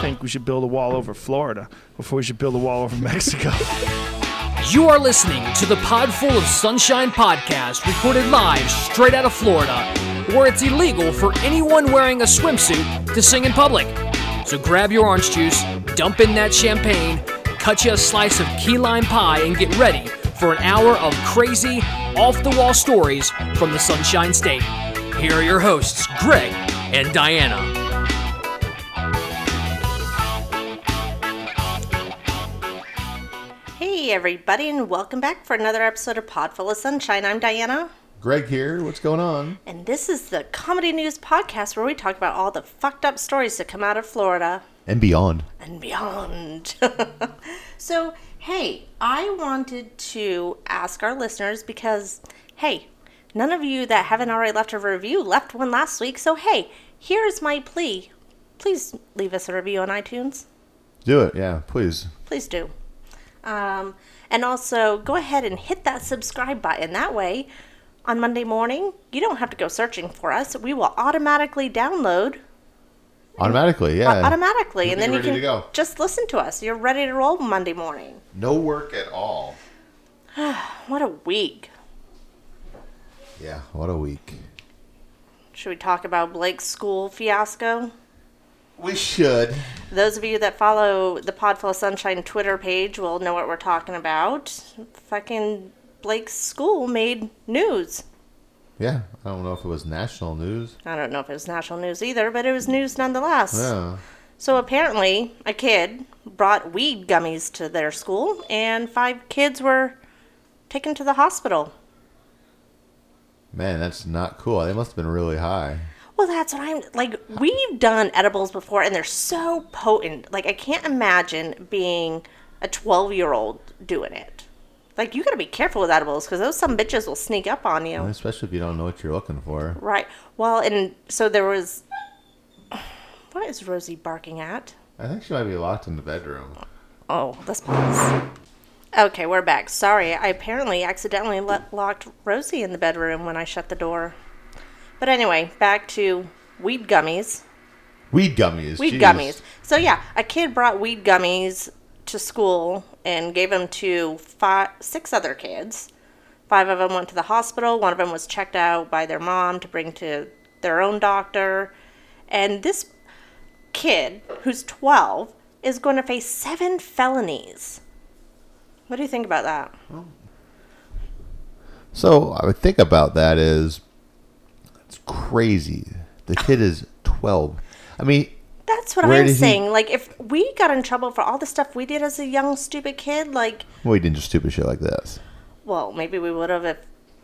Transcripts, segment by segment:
think we should build a wall over Florida before we should build a wall over Mexico. You are listening to the Pod Full of Sunshine podcast, recorded live straight out of Florida, where it's illegal for anyone wearing a swimsuit to sing in public. So grab your orange juice, dump in that champagne, cut you a slice of key lime pie, and get ready for an hour of crazy, off the wall stories from the Sunshine State. Here are your hosts, Greg and Diana. Hey, everybody, and welcome back for another episode of Pod Full of Sunshine. I'm Diana, Greg here. What's going on? and this is the Comedy News Podcast where we talk about all the fucked up stories that come out of Florida And beyond. and beyond. so, hey, I wanted to ask our listeners because, hey, none of you that haven't already left a review left one last week. So, hey, here's my plea. Please leave us a review on iTunes. Do it, yeah, please. please do. Um, and also, go ahead and hit that subscribe button. That way, on Monday morning, you don't have to go searching for us. We will automatically download Automatically, yeah. automatically, You'll and then you can go. just listen to us. You're ready to roll Monday morning. No work at all. What a week! Yeah, what a week. Should we talk about Blake's school fiasco? We should. Those of you that follow the Podful of Sunshine Twitter page will know what we're talking about. Fucking Blake's school made news. Yeah, I don't know if it was national news. I don't know if it was national news either, but it was news nonetheless. Yeah. So apparently, a kid brought weed gummies to their school, and five kids were taken to the hospital. Man, that's not cool. They must have been really high. Well, that's what I'm like. We've done edibles before, and they're so potent. Like, I can't imagine being a 12 year old doing it. Like, you gotta be careful with edibles because those some bitches will sneak up on you. Especially if you don't know what you're looking for. Right. Well, and so there was. What is Rosie barking at? I think she might be locked in the bedroom. Oh, let's pause. Okay, we're back. Sorry, I apparently accidentally let, locked Rosie in the bedroom when I shut the door. But anyway, back to weed gummies. Weed gummies. Weed jeez. gummies. So yeah, a kid brought weed gummies to school and gave them to five, six other kids. Five of them went to the hospital. One of them was checked out by their mom to bring to their own doctor. And this kid, who's 12, is going to face seven felonies. What do you think about that? So I would think about that is crazy. The kid is 12. I mean, That's what I'm did he- saying. Like, if we got in trouble for all the stuff we did as a young, stupid kid, like, well, he didn't do stupid shit like this. well, maybe we would have if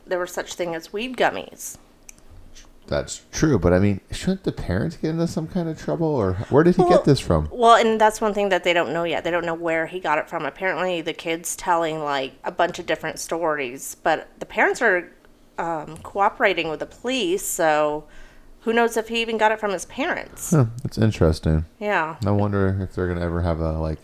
there were such thing as weed gummies. That's true, but I mean, shouldn't the parents get into some kind of trouble, or where did he Well- get this from? Well, and that's one thing that they don't know yet. They don't know where he got it from. Apparently, the kid's telling like a bunch of different stories, but the parents are um, cooperating with the police. So, who knows if he even got it from his parents? Huh, that's interesting. Yeah. I wonder if they're gonna ever have a like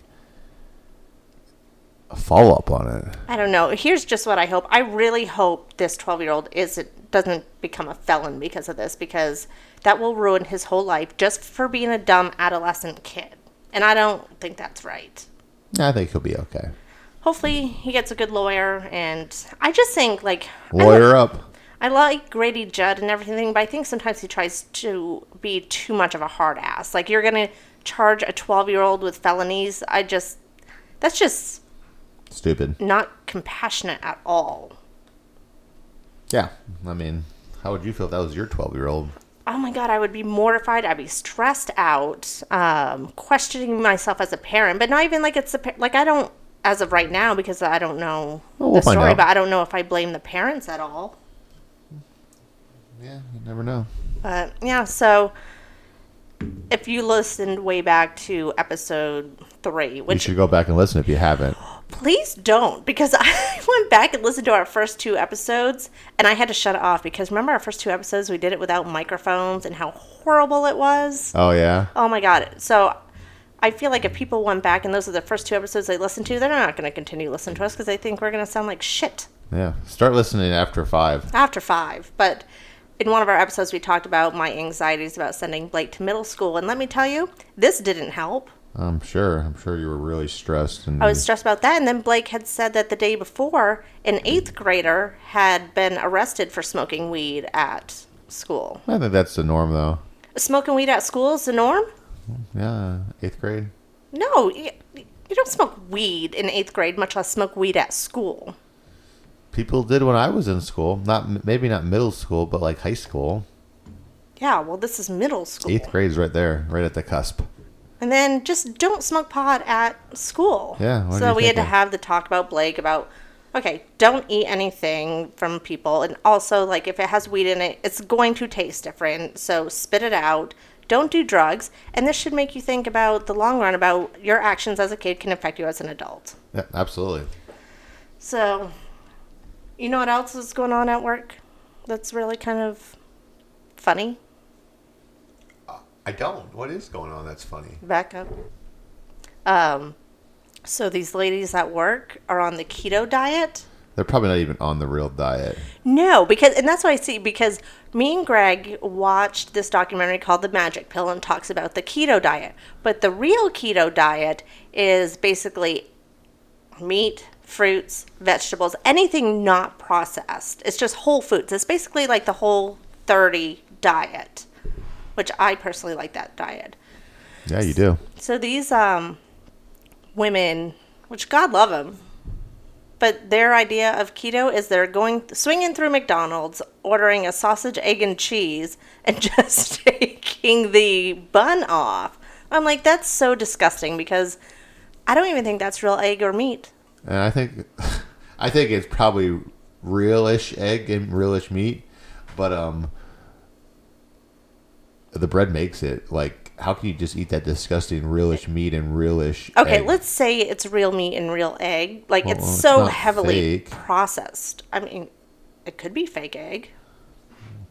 a follow up on it. I don't know. Here's just what I hope. I really hope this 12 year old isn't doesn't become a felon because of this, because that will ruin his whole life just for being a dumb adolescent kid. And I don't think that's right. I think he'll be okay. Hopefully, he gets a good lawyer. And I just think, like, I li- Lawyer up. I like Grady Judd and everything, but I think sometimes he tries to be too much of a hard ass. Like, you're going to charge a 12 year old with felonies. I just, that's just Stupid. not compassionate at all. Yeah. I mean, how would you feel if that was your twelve year old? oh my god, I would be mortified. I'd be stressed out, um, questioning myself as a parent. But not even like it's a like I don't as of right now because I don't know Well, we'll the story. out. But I don't know if I blame the parents at all. Yeah, you never know. But yeah, so if you listened way back to episode three, You should go back and listen if you haven't. please don't, because I went back and listened to our first two episodes and I had to shut it off because remember our first two episodes we did it without microphones and how horrible it was. Oh yeah. Oh my god. So I feel like if people went back and those are the first two episodes they listened to, they're not going to continue listening to us because they think we're going to sound like shit Yeah. Start listening after five. after five. But in one of our episodes, we talked about my anxieties about sending Blake to middle school. And let me tell you, this didn't help. I'm sure. I'm sure you were really stressed. And I was stressed about that. And then Blake had said that the day before, an eighth grader had been arrested for smoking weed at school. I think that's the norm, though. Smoking weed at school is the norm? Yeah, eighth grade. No, you, you don't smoke weed in eighth grade, much less smoke weed at school. People did when I was in school. Not maybe not middle school, but like high school. Yeah, well, this is middle school. Eighth grade's right there, right at the cusp. And then just don't smoke pot at school. Yeah, So we had to have the talk about Blake about, okay, don't eat anything from people. And also, like, if it has weed in it, it's going to taste different. So spit it out. Don't do drugs. And this should make you think about the long run about your actions as a kid can affect you as an adult. Yeah, absolutely. So, you know what else is going on at work that's really kind of funny? I don't. What is going on? That's funny. back up. Um, so these ladies at work are on the keto diet. They're probably not even on the real diet. No, because and that's what I see because me and Greg watched this documentary called The Magic Pill and talks about the keto diet. But the real keto diet is basically meat, fruits, vegetables, anything not processed. It's just whole foods. It's basically like the whole 30 diet, which I personally like that diet. Yeah, you do. So these um, women, which God love them, but their idea of keto is they're going swinging through McDonald's, ordering a sausage, egg, and cheese, and just taking the bun off. I'm like, that's so disgusting because I don't even think that's real egg or meat. And I think, I think it's probably realish egg and realish meat, but um, the bread makes it. Like, how can you just eat that disgusting realish meat and realish? Okay, egg? let's say it's real meat and real egg. Like Well, it's so heavily fake. processed. I mean, it could be fake egg.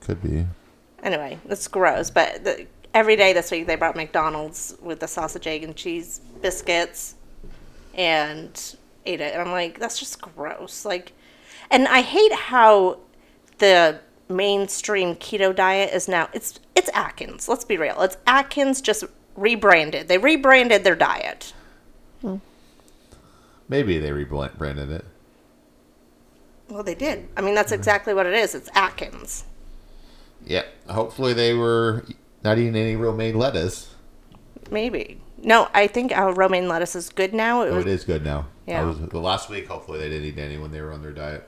Could be. anyway, it's gross. But the, every day this week they brought McDonald's with the sausage, egg, and cheese biscuits, and ate it. And I'm like, that's just gross. Like, and I hate how the mainstream keto diet is now. It's it's Atkins. Let's be real. It's Atkins just rebranded. They rebranded their diet. Maybe they rebranded it. Well, they did. I mean, that's exactly what it is. It's Atkins. Yeah. Hopefully they were not eating any romaine lettuce. Maybe. No, I think our romaine lettuce is good now. It Oh, was, it is good now. Yeah. Was, the last week, hopefully they didn't eat any when they were on their diet.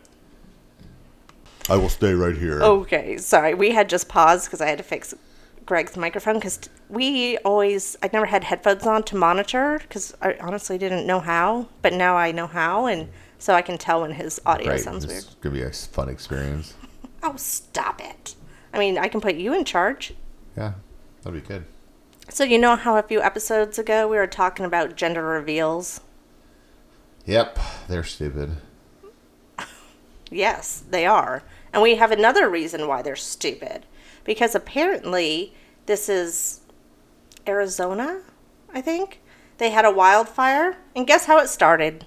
I will stay right here. Okay, sorry. We had just paused because I had to fix Greg's microphone because we always, I'd never had headphones on to monitor because I honestly didn't know how, but now I know how, and so I can tell when his audio sounds weird. is gonna be a fun experience. Oh, stop it. I mean, I can put you in charge. Yeah, that'd be good. So, you know how a few episodes ago we were talking about gender reveals? Yep, they're stupid. Yes, they are. And we have another reason why they're stupid. Because apparently, this is Arizona, I think. They had a wildfire, and guess how it started?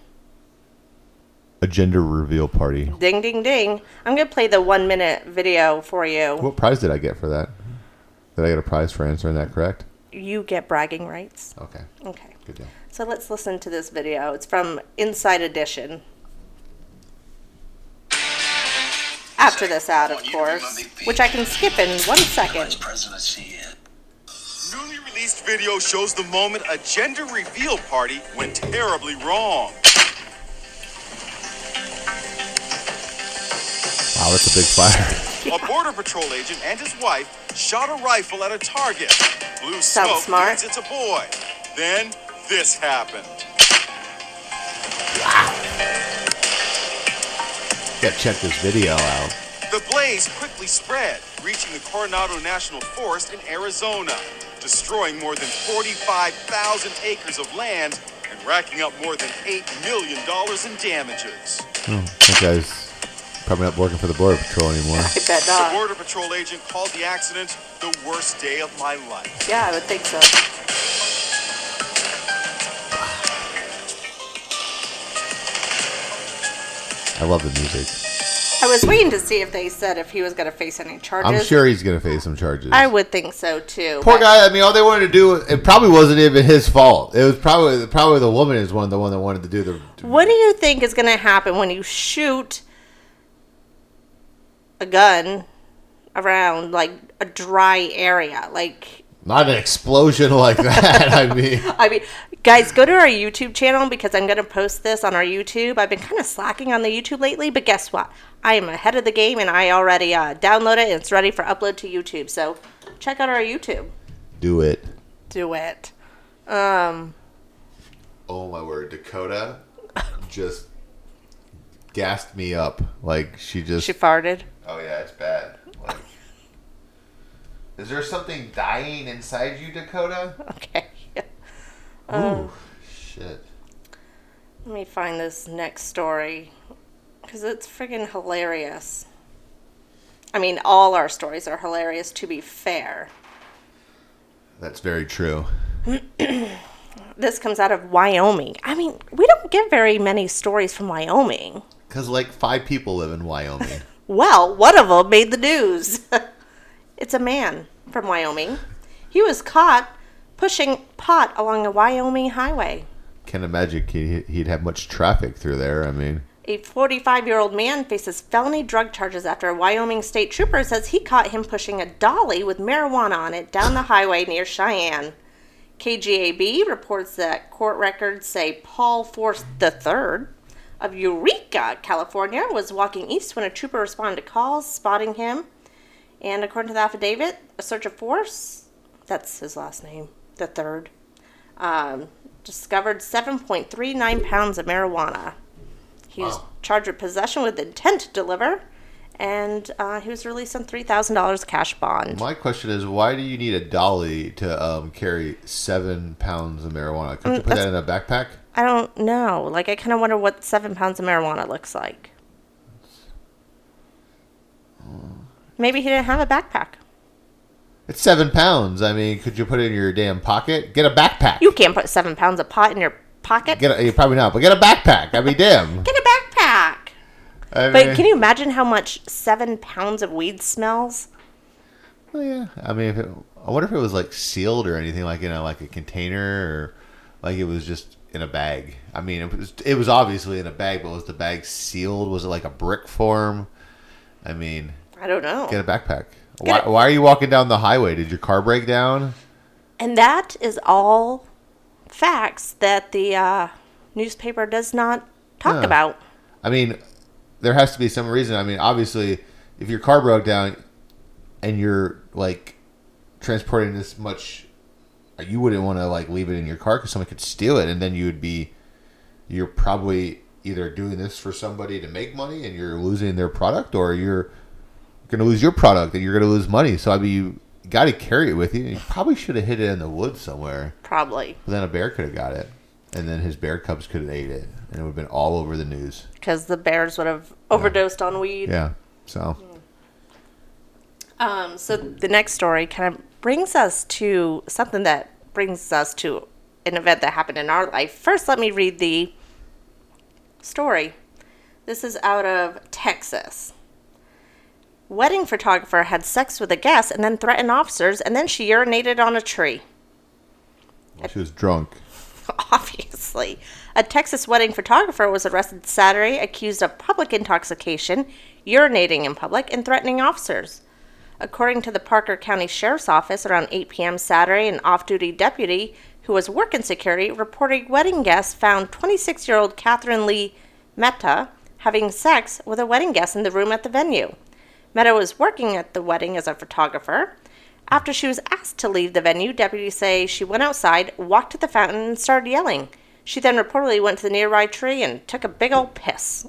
A gender reveal party. Ding, ding, ding. I'm going to play the one minute video for you. What prize did I get for that? Did I get a prize for answering that correct? You get bragging rights. Okay, Okay. good deal. So let's listen to this video. It's from Inside Edition. After this ad, of course, which I can skip in one second. Newly released video shows the moment a gender reveal party went terribly wrong. Wow, that's a big fire. A border patrol agent and his wife shot a rifle at a target. Blue Sounds smoke smart. means it's a boy. Then this happened. Gotta check this video out. The blaze quickly spread, reaching the Coronado National Forest in Arizona, destroying more than 45,000 acres of land and racking up more than $8 million in damages. Oh, that guy's probably not working for the border patrol anymore. I bet The not. Border Patrol agent called the accident the worst day of my life. Yeah, I would think so. I love the music. I was waiting to see if they said if he was going to face any charges. I'm sure he's gonna face some charges. I would think so too. Poor but- guy. I mean, all they wanted to do it probably wasn't even his fault. It was probably probably the woman is one the one that wanted to do the. What do you think is going to happen when you shoot a gun around like a dry area? Like, Not an explosion like that. I mean, I mean, guys, go to our YouTube channel because I'm going to post this on our YouTube. I've been kind of slacking on the YouTube lately, but guess what? I am ahead of the game and I already uh, downloaded it and it's ready for upload to YouTube. So check out our YouTube. do it. Do it. Um, Oh my word, Dakota just gassed me up. Like she just. she farted. oh yeah, it's bad. Like, is there something dying inside you, Dakota? Okay. Ooh, uh, shit. Let me find this next story because it's friggin' hilarious. I mean, all our stories are hilarious, to be fair. That's very true. This comes out of Wyoming. I mean, we don't get very many stories from Wyoming. Because like five people live in Wyoming. Well, one of them made the news. it's a man from Wyoming. He was caught pushing pot along a Wyoming highway. Can't imagine he- he'd have much traffic through there. I mean, A 45 year old man faces felony drug charges after a Wyoming state trooper says he caught him pushing a dolly with marijuana on it down the highway near Cheyenne. KGAB reports that court records say Paul Force III of Eureka, California, was walking east when a trooper responded to calls, spotting him. And according to the affidavit, a search of force, that's his last name, the third, um, discovered 7.39 pounds of marijuana. He was Wow. charged with possession with intent to deliver, and uh, he was released on $3,000 cash bond. my question is, why do you need a dolly to um, carry seven pounds of marijuana? Couldn't you put that in a backpack? I don't know. Like, I kind of wonder what seven pounds of marijuana looks like. Maybe he didn't have a backpack. It's seven pounds. I mean, could you put it in your damn pocket? Get a backpack. You can't put seven pounds of pot in your pocket. get a, you probably not, but get a backpack. I mean, damn. Get a backpack. I But mean- can you imagine how much seven pounds of weed smells? Well, yeah. I mean, if it, I wonder if it was like sealed or anything, like in a like a container or like it was just in a bag. I mean, it was it was obviously in a bag, but was the bag sealed? Was it like a brick form? I mean, I don't know. get a backpack. Why, why are you walking down the highway? Did your car break down? And that is all facts that the uh, newspaper does not talk Yeah. about. I mean, there has to be some reason. I mean, obviously, if your car broke down and you're like transporting this much, you wouldn't want to like leave it in your car because someone could steal it, and then you would be, you're probably either doing this for somebody to make money and you're losing their product, or you're going to lose your product and you're going to lose money. So I mean, you got to carry it with you. You probably should have hid it in the woods somewhere. Probably But then a bear could have got it, and then his bear cubs could have ate it, and it would have been all over the news. because the bears would have overdosed on weed. Yeah. So Um, so the next story kind of brings us to something that brings us to an event that happened in our life. First, let me read the story. This is out of Texas. Wedding photographer had sex with a guest and then threatened officers, and then she urinated on a tree. she was drunk. Obviously. A Texas wedding photographer was arrested Saturday accused of public intoxication, urinating in public, and threatening officers. According to the Parker County Sheriff's Office, around 8 p.m. Saturday, an off duty deputy who was working security reported wedding guests found 26 year old Catherine Lee Meta having sex with a wedding guest in the room at the venue. Meta was working at the wedding as a photographer. After she was asked to leave the venue, deputies say she went outside, walked to the fountain, and started yelling. She then reportedly went to the nearby tree and took a big old piss.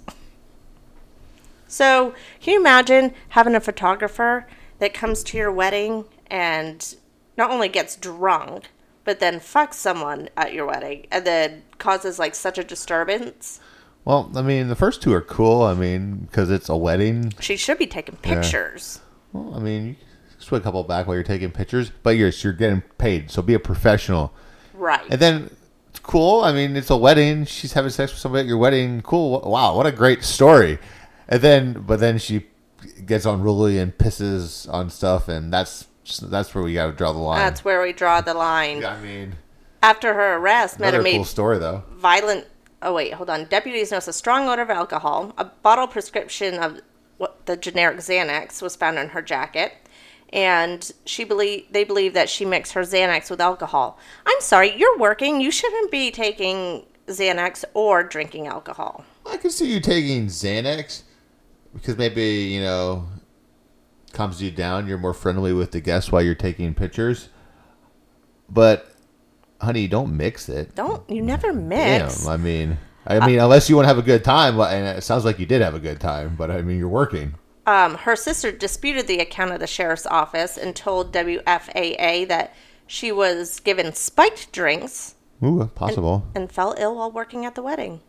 So, can you imagine having a photographer that comes to your wedding and not only gets drunk, but then fucks someone at your wedding and then causes like such a disturbance? Well, I mean, the first two are cool. I mean, because it's a wedding. She should be taking pictures. Well, I mean, you swing a couple back while you're taking pictures, but you're you're getting paid, so be a professional. Right. And then it's cool. I mean, it's a wedding. She's having sex with somebody at your wedding. Cool. Wow, what a great story. and then but then she gets unruly and pisses on stuff, and that's that's where we got to draw the line. That's where we draw the line. I mean, After her arrest, another made cool story though. violent. Oh wait, hold on. Deputies noticed a strong odor of alcohol. A bottle prescription of what the generic Xanax was found in her jacket, and she believe they believe that she mixed her Xanax with alcohol. I'm sorry, you're working. You shouldn't be taking Xanax or drinking alcohol. I can see you taking Xanax because maybe you know calms you down. You're more friendly with the guests while you're taking pictures. But honey, don't mix it. Don't you never mix? Damn, I mean, I mean, unless you want to have a good time, and it sounds like you did have a good time. But I mean, you're working. um, her sister disputed the account of the sheriff's office and told WFAA that she was given spiked drinks Ooh, possible. and fell ill while working at the wedding.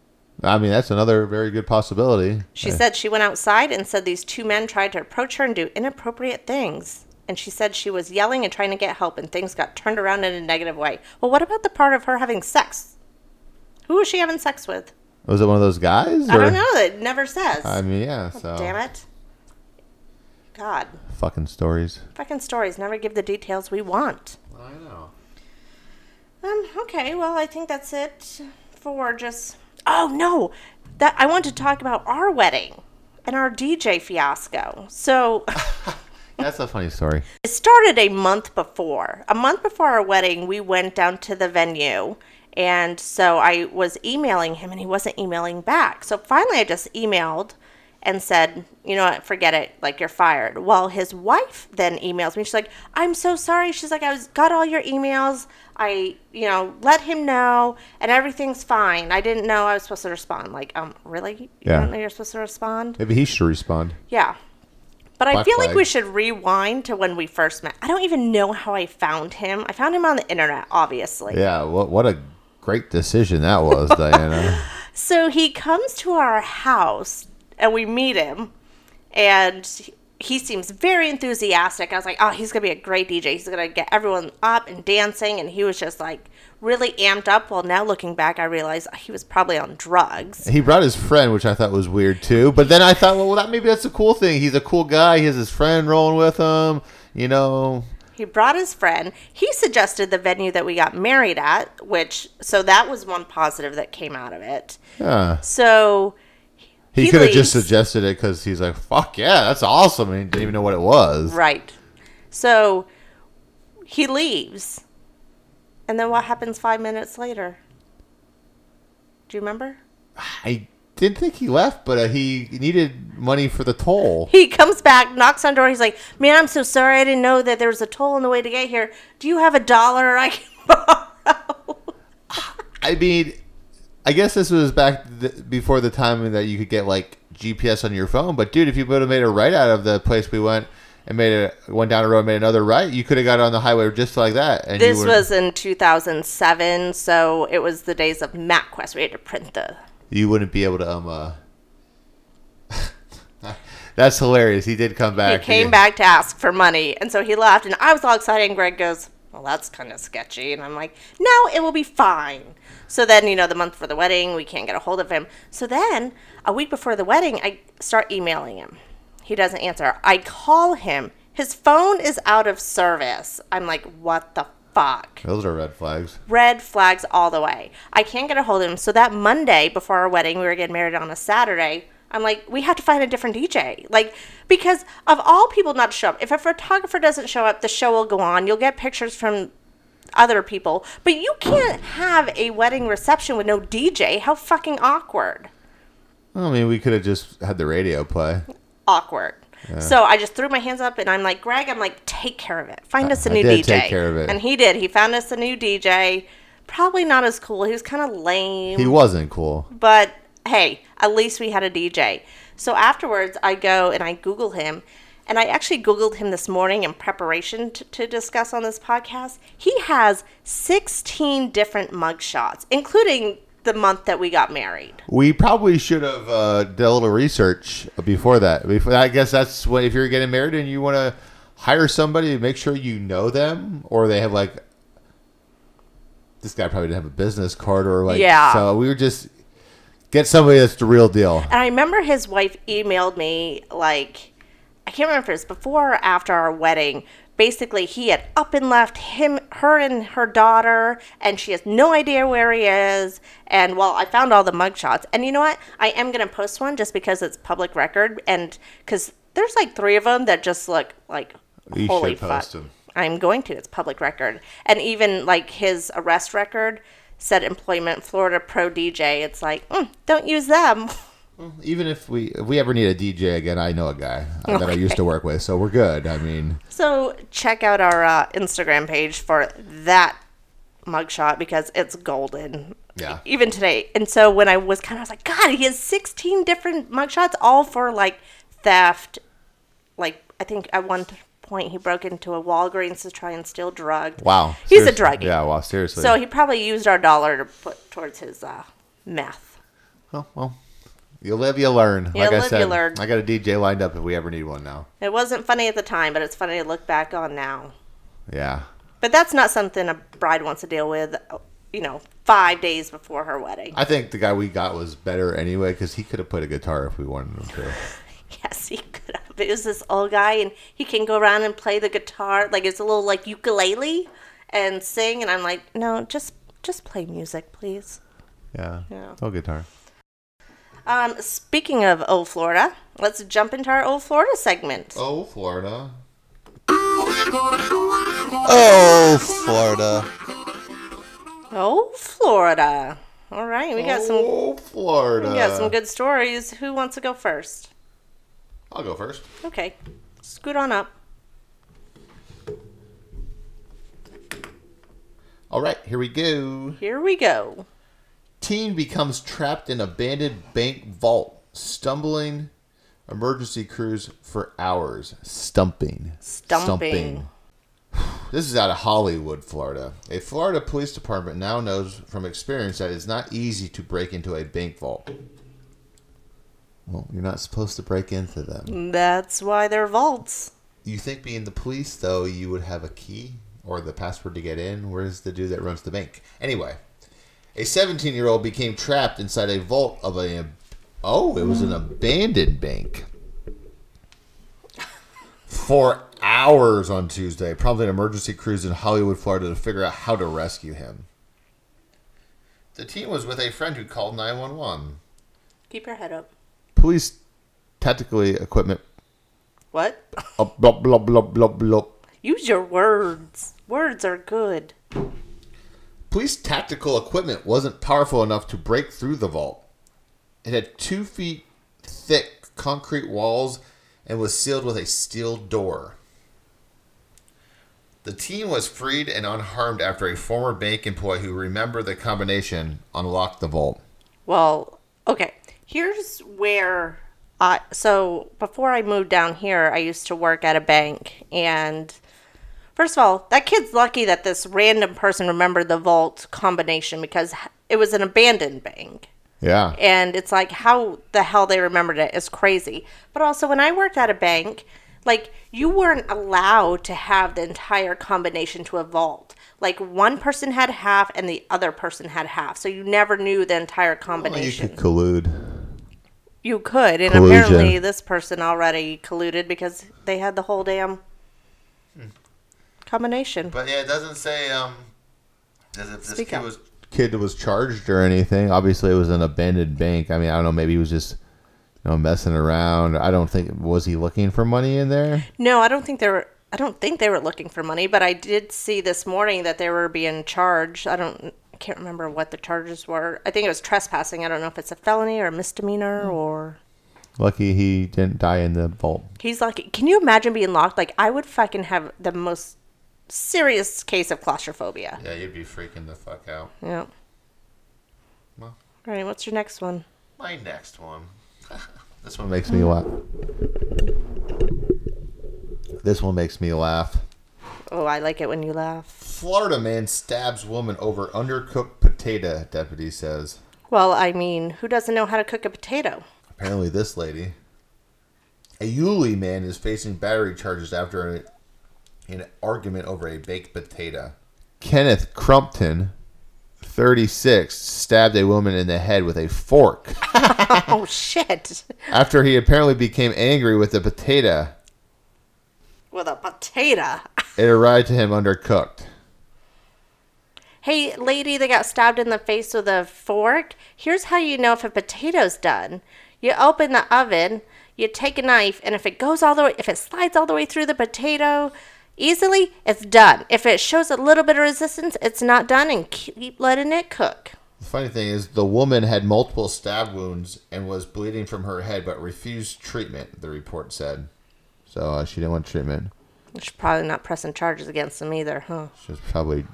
I mean, that's another very good possibility. She said she went outside and said these two men tried to approach her and do inappropriate things. And she said she was yelling and trying to get help, and things got turned around in a negative way. Well, what about the part of her having sex? Who was she having sex with? Was it one of those guys? I or- don't know. It never says. I mean, yeah. So Damn it. God. fucking stories. Fucking stories never give the details we want. I know. Um, okay, well, I think that's it for just. Oh, no! That I want to talk about our wedding and our DJ fiasco. So. That's a funny story. It started a month before. A month before our wedding, we went down to the venue. And so I was emailing him and he wasn't emailing back. So finally, I just emailed and said, you know what, forget it. Like, you're fired. Well, his wife then emails me. She's like, I'm so sorry. She's like, I was, got all your emails. I, you know, let him know and everything's fine. I didn't know I was supposed to respond. Like, um, really? You Yeah. don't know you're supposed to respond? Maybe he should respond. Yeah. But I Black feel like we should rewind to when we first met. I don't even know how I found him. I found him on the internet, obviously. Yeah. What what a great decision that was, Diana. So he comes to our house and we meet him and he seems very enthusiastic. I was like, "Oh, he's going to be a great DJ. He's going to get everyone up and dancing." And he was just like really amped up. Well, now looking back, I realize he was probably on drugs. He brought his friend, which I thought was weird too. But then I thought, well, that maybe that's a cool thing. He's a cool guy. He has his friend rolling with him. You know, He brought his friend. He suggested the venue that we got married at, which so that was one positive that came out of it. yeah. So He, He could have just suggested it because he's like, fuck yeah, that's awesome. And he didn't even know what it was. right. So he leaves. And then what happens 5 minutes later? Do you remember? I didn't think he left, but uh, he needed money for the toll. He comes back, knocks on the door. He's like, "Man, I'm so sorry. I didn't know that there was a toll on the way to get here. Do you have a dollar I can borrow?" I mean, I guess this was back th- before the time that you could get like GPS on your phone. But dude, if you would have made a right out of the place we went and made a went down a road, and made another right, you could have got on the highway just like that. And This was in 2007, so it was the days of MapQuest. We had to print the you wouldn't be able to um. Uh, that's hilarious. He did come back. he came back to ask for money and so he left and i was all excited and greg goes well that's kind of sketchy and i'm like no it will be fine so then you know the month for the wedding we can't get a hold of him so then a week before the wedding i start emailing him he doesn't answer i call him his phone is out of service i'm like what the fuck Those are red flags. red flags all the way. I can't get a hold of him. So that Monday before our wedding, we were getting married on a Saturday. I'm like, we have to find a different DJ. Like, because of all people not to show up, if a photographer doesn't show up, the show will go on. You'll get pictures from other people. But you can't have a wedding reception with no DJ. How fucking awkward. I mean, we could have just had the radio play. Awkward. So I just threw my hands up and I'm like, Greg, I'm like, take care of it. Find us a I new DJ. take care of it. And he did. He found us a new DJ. Probably not as cool. He was kind of lame. He wasn't cool. but hey, at least we had a DJ. So afterwards, I go and I Google him. And I actually Googled him this morning in preparation to, to discuss on this podcast. He has 16 different mugshots, including the month that we got married. We probably should have uh, done a little research before that. Before I guess that's what if you're getting married and you want to hire somebody, make sure you know them or they have like. This guy probably didn't have a business card or like. Yeah. So we were just Get somebody that's the real deal. And I remember his wife emailed me like I can't remember if it was before or after our wedding. Basically, he had up and left him, her, and her daughter, and she has no idea where he is. And well, I found all the mugshots, and you know what? I am gonna post one just because it's public record, and because there's like three of them that just look like You holy should fuck. post 'em. I'm going to. It's public record, and even like his arrest record said employment Florida pro DJ. It's like mm, don't use them. Even if we if we ever need a DJ again, I know a guy uh, that I used to work with, so we're good. I mean, So check out our uh, Instagram page for that mugshot because it's golden. Yeah. Even today. And so when I was kind of I was like, God, he has 16 different mugshots, all for like theft. Like I think at one point he broke into a Walgreens to try and steal drugs. wow, He's a druggie. Yeah, wow, seriously. So he probably used our dollar to put towards his uh, meth. oh, well, you live, you learn. You like I live, you said, learn. I got a DJ lined up if we ever need one now. It wasn't funny at the time, but it's funny to look back on now. Yeah, But that's not something a bride wants to deal with, you know, five days before her wedding. I think the guy we got was better anyway because he could have played a guitar if we wanted him to. Yes, he could have. It was this old guy, and he can go around and play the guitar, like it's a little like ukulele, and sing. And I'm like, no, just just play music, please. Yeah, Yeah. no guitar. Um, speaking of old Florida, let's jump into our old Florida segment. Oh, Florida. Oh, Florida. Oh, Florida. All right, we got some Oh, Florida. we got some good stories. Who wants to go first? I'll go first. Okay, scoot on up. All right, here we go. Here we go. Teen becomes trapped in abandoned bank vault, stumbling emergency crews for hours. Stumping. Stumping. stumping. This is out of Hollywood, Florida. A Florida police department now knows from experience that it's not easy to break into a bank vault. Well, you're not supposed to break into them. That's why they're vaults. You think being the police, though, you would have a key or the password to get in? Where's the dude that runs the bank? Anyway, a 17 year old became trapped inside a vault of a. Oh, it was an abandoned bank. For hours on Tuesday, prompting an emergency crews in Hollywood, Florida to figure out how to rescue him. The team was with a friend who called 911. Keep your head up. Police tactically equipment. What? Uh, blah, blah, blah, blah, blah. Use your words. Words are good. Police tactical equipment wasn't powerful enough to break through the vault. It had two feet thick concrete walls and was sealed with a steel door. The team was freed and unharmed after a former bank employee who remembered the combination unlocked the vault. Well, okay. Here's where I so before I moved down here, I used to work at a bank and first of all, that kid's lucky that this random person remembered the vault combination because it was an abandoned bank. Yeah. and it's like how the hell they remembered it is crazy. But also, when I worked at a bank, like you weren't allowed to have the entire combination to a vault. Like one person had half and the other person had half, so you never knew the entire combination. You could collude. You could, and Collusion. apparently this person already colluded because they had the whole damn combination. But yeah, it doesn't say um as if this Speak kid up. was kid was charged or anything. Obviously, it was an abandoned bank. I mean, I don't know. Maybe he was just you know messing around. I don't think was he looking for money in there. No, I don't think they were. I don't think they were looking for money, but I did see this morning that they were being charged. I don't. I can't remember what the charges were. I think it was trespassing. I don't know if it's a felony or a misdemeanor hmm. or. Lucky he didn't die in the vault. He's lucky. can you imagine being locked? Like, I would fucking have the most serious case of claustrophobia. Yeah, you'd be freaking the fuck out. Yeah. Well. All right, what's your next one? My next one. this one makes me hmm. laugh. This one makes me laugh. Oh, I like it when you laugh. Florida man stabs woman over undercooked potato, deputy says. Well, I mean, who doesn't know how to cook a potato? Apparently, this lady. A Yulee man is facing battery charges after a, an argument over a baked potato. Kenneth Crumpton, 36, stabbed a woman in the head with a fork Oh shit! after he apparently became angry with the potato. With a potato. It arrived to him undercooked. Hey, lady that got stabbed in the face with a fork. Here's how you know if a potato's done. You open the oven, you take a knife, and if it goes all the way, if it slides all the way through the potato easily, it's done. If it shows a little bit of resistance, it's not done, and keep letting it cook. The funny thing is, the woman had multiple stab wounds and was bleeding from her head, but refused treatment. The report said, so uh, she didn't want treatment. She's probably not pressing charges against them either, huh? She was probably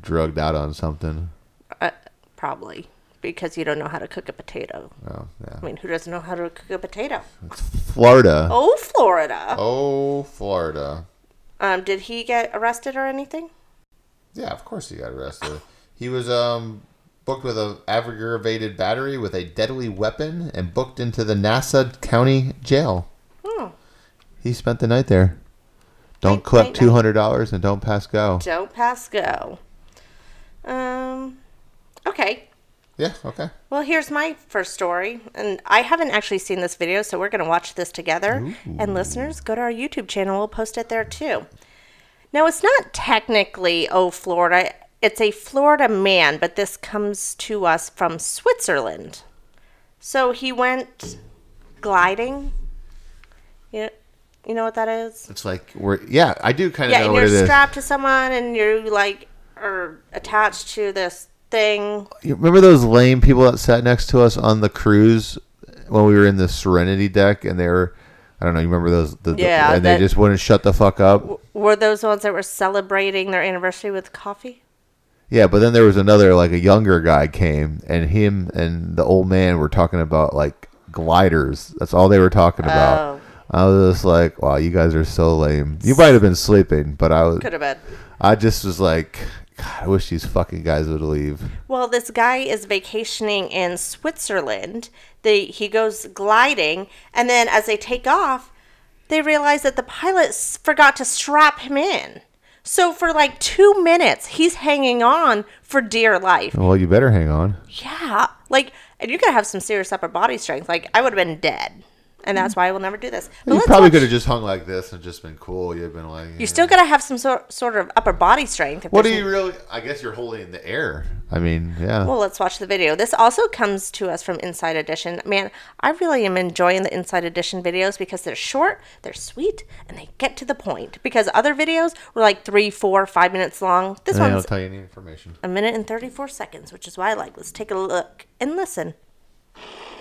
drugged out on something. Uh, probably because you don't know how to cook a potato. Oh, yeah. I mean, who doesn't know how to cook a potato? Florida. Oh, Florida. Oh, Florida. Um, did he get arrested or anything? Yeah, of course he got arrested. He was um booked with a aggravated battery with a deadly weapon and booked into the Nassau County Jail. He spent the night there. Don't Night, collect two hundred dollars and don't pass go. don't pass go. Um, okay. Yeah, okay. Well, here's my first story, and I haven't actually seen this video, so we're going to watch this together. And listeners, go to our YouTube channel; we'll post it there too. Now, it's not technically oh Florida; it's a Florida man, but this comes to us from Switzerland. So he went gliding. You, you know what that is? It's like we're yeah, I do kind of Yeah, know and what you're strapped to someone, and you're like are attached to this thing. You remember those lame people that sat next to us on the cruise when we were in the Serenity deck and they were I don't know, you remember those the, the- Yeah, and they just wouldn't shut the fuck up? Were those the ones that were celebrating their anniversary with coffee? Yeah, but then there was another like a younger guy came and him and the old man were talking about like gliders. That's all they were talking about. Oh. I was just like, wow, you guys are so lame. You might have been sleeping, but I was Could have been. I just was like God, I wish these fucking guys would leave. Well, this guy is vacationing in Switzerland. They he goes gliding, and then as they take off, they realize that the pilot forgot to strap him in. So for like two minutes, he's hanging on for dear life. Well, you better hang on. Yeah, like, and you gotta have some serious upper body strength. Like, I would have been dead, and that's mm-hmm. why I will never do this. But You let's probably watch- could have just hung like this and just been cool. You've been like, You still gotta have some sort sort of upper body strength. What do you really? I guess you're holding in the air. I mean, yeah. Well, let's watch the video. This also comes to us from Inside Edition. Man, I really am enjoying the Inside Edition videos because they're short, they're sweet, and they get to the point. Because other videos were like three, four, five minutes long. This And one's don't tell you any information. a minute and 34 seconds, which is why I like. Let's take a look and listen.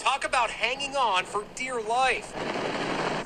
Talk about hanging on for dear life.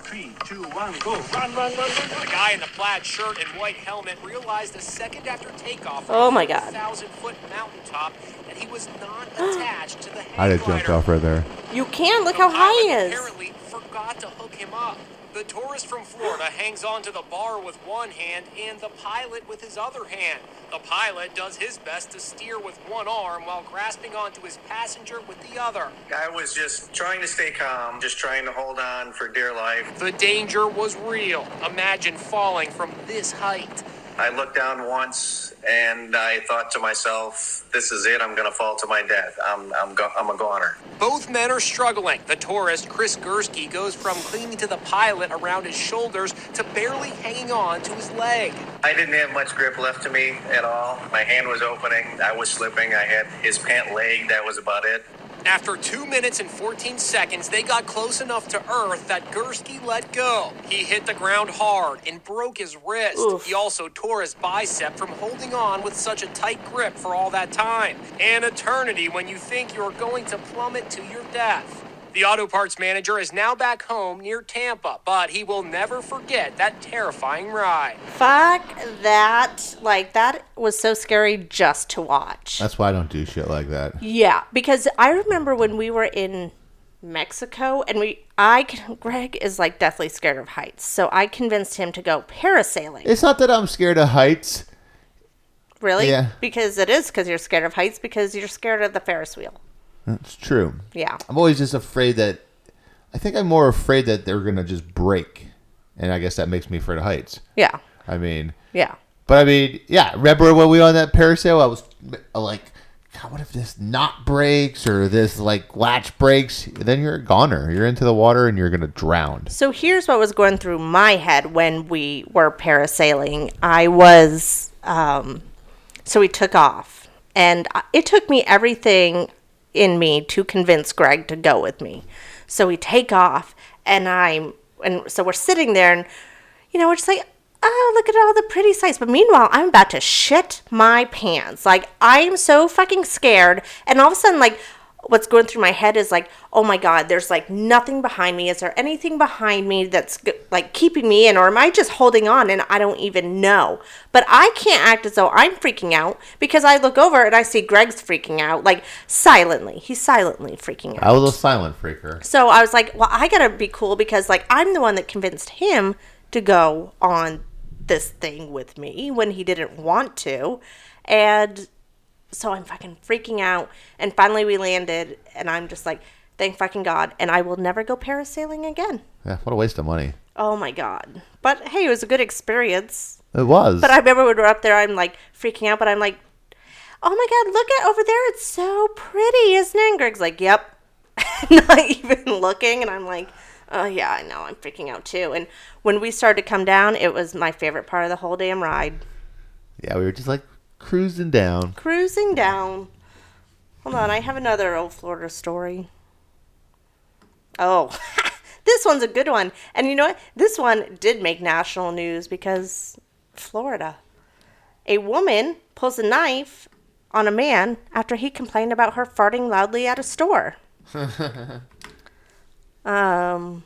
Three, two, one, go. Run, run, run, run, run. The guy in the plaid shirt and white helmet realized a second after takeoff Oh my a God. thousand foot mountaintop that he was not attached to the hang I'd have jumped glider. off right there. You can. Look how high he is. Apparently forgot to hook him up. The tourist from Florida hangs on to the bar with one hand and the pilot with his other hand. The pilot does his best to steer with one arm while grasping onto his passenger with the other. I was just trying to stay calm, just trying to hold on for dear life. The danger was real. Imagine falling from this height. I looked down once and I thought to myself, this is it. I'm going to fall to my death. I'm, I'm, go- I'm a goner. Both men are struggling. The tourist, Chris Gursky, goes from clinging to the pilot around his shoulders to barely hanging on to his leg. I didn't have much grip left to me at all. My hand was opening. I was slipping. I had his pant leg. That was about it. After 2 minutes and 14 seconds, they got close enough to Earth that Gursky let go. He hit the ground hard and broke his wrist. Oof. He also tore his bicep from holding on with such a tight grip for all that time. An eternity when you think you're going to plummet to your death. The auto parts manager is now back home near Tampa, but he will never forget that terrifying ride. Fuck that. Like, that was so scary just to watch. That's why I don't do shit like that. Yeah, because I remember when we were in Mexico and we I Greg is like deathly scared of heights. So I convinced him to go parasailing. It's not that I'm scared of heights. really? yeah. Because it is because you're scared of heights because you're scared of the Ferris wheel. That's true. Yeah. I'm always just afraid that. I think I'm more afraid that they're gonna just break, and I guess that makes me afraid of heights. Yeah. I mean, Yeah. but I mean, yeah. Remember when we were on that parasail? I was like, God, what if this knot breaks or this like latch breaks? Then you're a goner. You're into the water and you're gonna drown. So here's what was going through my head when we were parasailing. I was, um, so we took off, and it took me everything in me to convince Greg to go with me. So we take off, and I'm, and so we're sitting there, and you know, we're just like, oh, look at all the pretty sights. But meanwhile, I'm about to shit my pants. Like, I'm so fucking scared. And all of a sudden, like, what's going through my head is like, oh my God, there's like nothing behind me. Is there anything behind me that's like keeping me in? Or am I just holding on and I don't even know? But I can't act as though I'm freaking out because I look over and I see Greg's freaking out, like silently. He's silently freaking out. I was a silent freaker. So I was like, well, I gotta be cool because like I'm the one that convinced him to go on this thing with me when he didn't want to. And so I'm fucking freaking out. And finally we landed and I'm just like, thank fucking God. And I will never go parasailing again. Yeah, what a waste of money. Oh my God. But hey, it was a good experience. It was. But I remember when we were up there, I'm like freaking out, but I'm like, oh my God, look at over there. It's so pretty, isn't it? And Greg's like, yep. Not even looking. And I'm like, oh yeah, I know. I'm freaking out too. And when we started to come down, it was my favorite part of the whole damn ride. yeah, we were just like cruising down. Cruising down. Hold on, I have another old Florida story. Oh, this one's a good one. And you know what? This one did make national news because Florida. A woman pulls a knife on a man after he complained about her farting loudly at a store. um,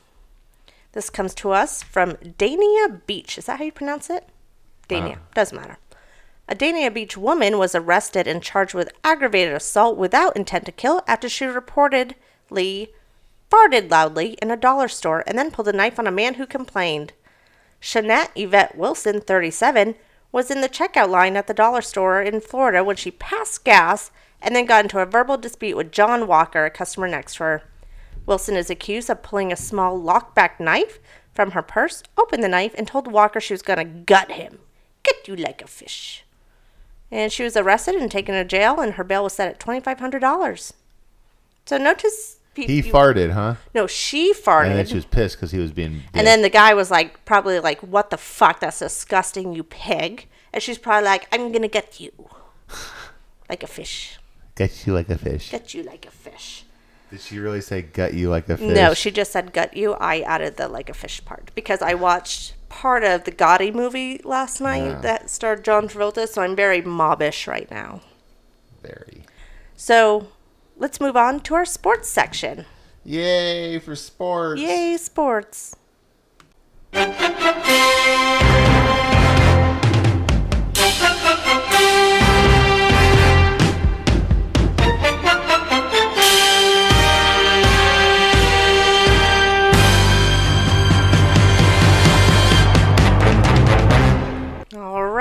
this comes to us from Dania Beach. Is that how you pronounce it? Dania. Doesn't matter. A Dania Beach woman was arrested and charged with aggravated assault without intent to kill after she reportedly farted loudly in a dollar store and then pulled a knife on a man who complained. Shanette Yvette Wilson, 37, was in the checkout line at the dollar store in Florida when she passed gas and then got into a verbal dispute with John Walker, a customer next to her. Wilson is accused of pulling a small lockback knife from her purse, opened the knife, and told Walker she was going to gut him. Gut you like a fish. And she was arrested and taken to jail, and her bail was set at $2,500. So notice. pe- He you- farted, huh? No, she farted. And then she was pissed because he was being. And then the guy was like, probably like, what the fuck? That's disgusting, you pig. And she's probably like, I'm going to get you. Like a fish. Get you like a fish. Get you like a fish. Did she really say gut you like a fish? No, she just said gut you. I added the like a fish part because I watched part of the Gotti movie last night Yeah. that starred John Travolta, so I'm very mobbish right now. Very. So let's move on to our sports section. Yay for sports. Yay, sports.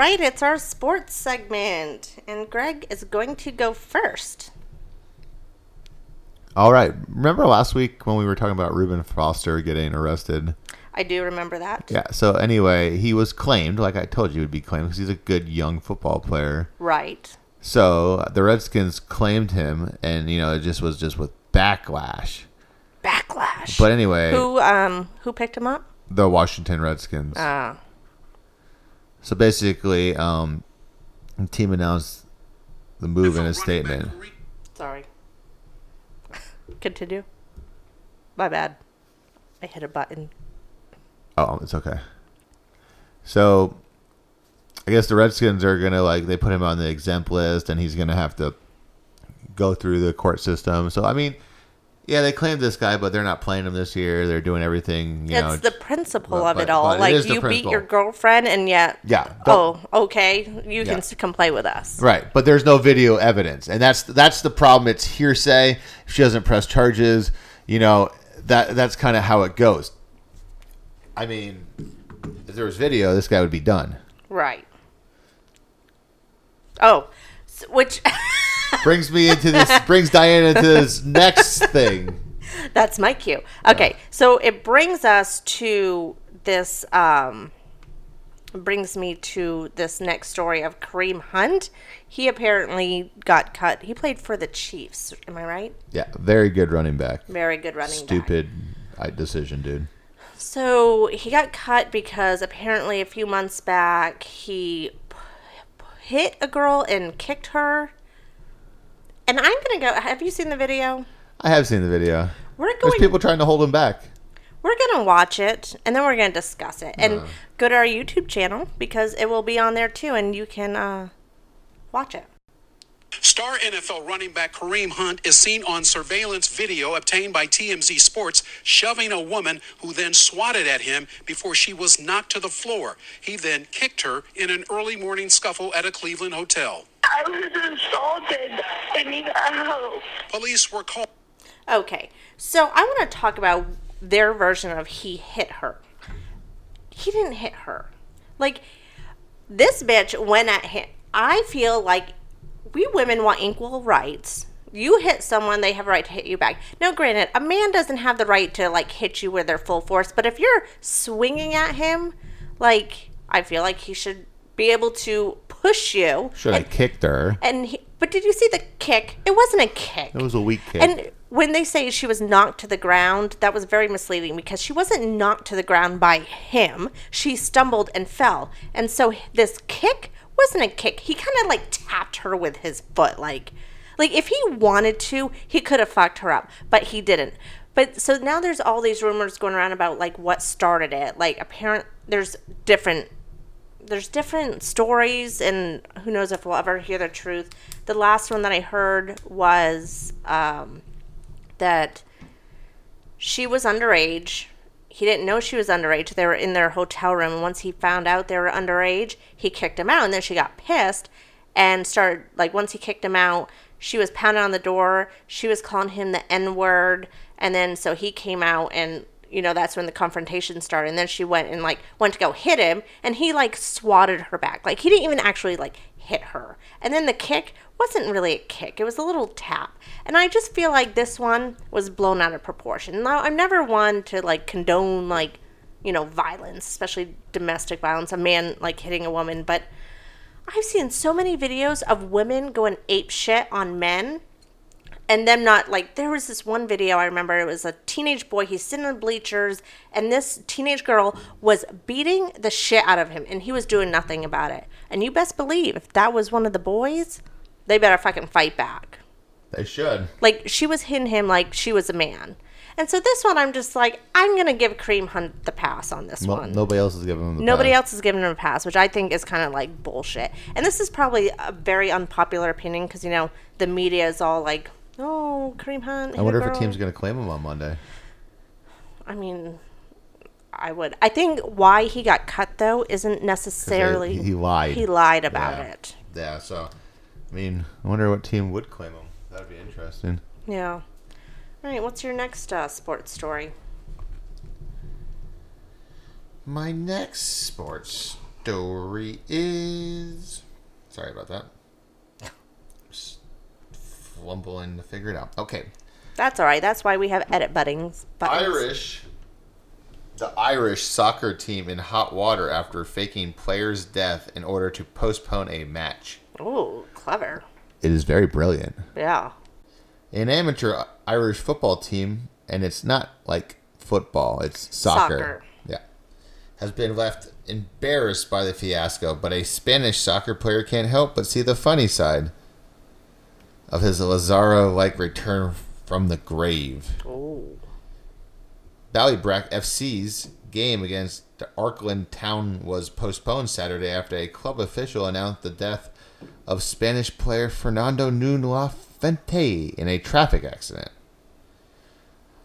Right, it's our sports segment, and Greg is going to go first. All right. Remember last week when we were talking about Reuben Foster getting arrested? I do remember that. Yeah. So anyway, he was claimed, like I told you, he would be claimed because he's a good young football player. Right. So the Redskins claimed him, and you know it just was just with backlash. Backlash. But anyway, who um who picked him up? the Washington Redskins. Ah, So basically, um, the team announced the move in a statement. sorry. Continue. My bad. I hit a button. Oh, it's okay. So, I guess the Redskins are gonna like they put him on the exempt list, and he's gonna have to go through the court system. So, I mean, yeah, they claimed this guy, but they're not playing him this year. They're doing everything, you know. it's the principle but- of it but- all. but like you beat your girlfriend, and yet Yeah, Oh, okay. You Yeah. can come play with us. Right, but there's no video evidence, and that's that's the problem. It's hearsay. If she doesn't press charges, you know that that's kind of how it goes. I mean, if there was video, this guy would be done. Right. Oh, which Brings me into this. brings Diana into this next thing. That's my cue. Okay, so it brings us to this um, brings me to this next story of Kareem Hunt. He apparently got cut. He played for the Chiefs. Am I right? Yeah, very good running back. Very good running back. Stupid uh, decision, dude. So he got cut because apparently a few months back he hit a girl and kicked her. And I'm gonna go. Have you seen the video? I have seen the video. We're There's going. people trying to hold him back. We're gonna watch it and then we're gonna discuss it and go to our YouTube channel because it will be on there too, and you can uh, watch it. Star NFL running back Kareem Hunt is seen on surveillance video obtained by TMZ Sports shoving a woman who then swatted at him before she was knocked to the floor. He then kicked her in an early morning scuffle at a Cleveland hotel. I was assaulted. I need help. Police were called. Okay, so I want to talk about their version of he hit her. He didn't hit her. Like, this bitch went at him. I feel like we women want equal rights. You hit someone, they have a right to hit you back. Now, granted, a man doesn't have the right to, like, hit you with their full force, but if you're swinging at him, like, I feel like he should be able to push you. Should have kicked her. And he, but did you see the kick? It wasn't a kick. It was a weak kick. And when they say she was knocked to the ground, that was very misleading because she wasn't knocked to the ground by him. She stumbled and fell. And so this kick wasn't a kick. He kind of like tapped her with his foot like like if he wanted to, he could have fucked her up, but he didn't. But so now there's all these rumors going around about like what started it. Like apparent there's different there's different stories and who knows if we'll ever hear the truth. The last one that I heard was um, that she was underage. He didn't know she was underage. They were in their hotel room. Once he found out they were underage, he kicked him out. And then she got pissed and started, like, once he kicked him out, she was pounding on the door. She was calling him the N word. And then so he came out and you know that's when the confrontation started. And then she went and like went to go hit him and he like swatted her back. Like he didn't even actually like hit her. And then the kick wasn't really a kick. It was a little tap. And i just feel like this one was blown out of proportion. Now i'm never one to like condone like you know violence especially domestic violence a man like hitting a woman. But i've seen so many videos of women going ape shit on men and them not like there was this one video I remember it was a teenage boy he's sitting in bleachers and this teenage girl was beating the shit out of him and he was doing nothing about it and you best believe if that was one of the boys they better fucking fight back They should. like she was hitting him like she was a man and so this one I'm just like I'm gonna give Kareem Hunt the pass on this Well, one nobody else is giving him the Nobody pass. else is giving him a pass, which I think is kind of like bullshit. And this is probably a very unpopular opinion because, you know, the media is all like, oh, Kareem Hunt. I wonder if girl." a team's going to claim him on Monday. I mean, I would. I think why he got cut, though, isn't necessarily. he lied. He lied about Yeah. it. Yeah, so, I mean, I wonder what team would claim him. That'd be interesting. Yeah. All right, what's your next uh, sports story? My next sports story is. Sorry about that. Just fumbling to figure it out. Okay. That's all right. That's why we have edit buttons. buttons. Irish. The Irish soccer team in hot water after faking player's death in order to postpone a match. Oh, clever. It is very brilliant. Yeah. An amateur Irish football team, and it's not like football, it's soccer. Soccer. Yeah. Has been left embarrassed by the fiasco, but a Spanish soccer player can't help but see the funny side of his Lazaro like return from the grave. Oh. Ballybrack FC's game against Arklow Town was postponed Saturday after a club official announced the death of Spanish player Fernando Nun La Fuente in a traffic accident.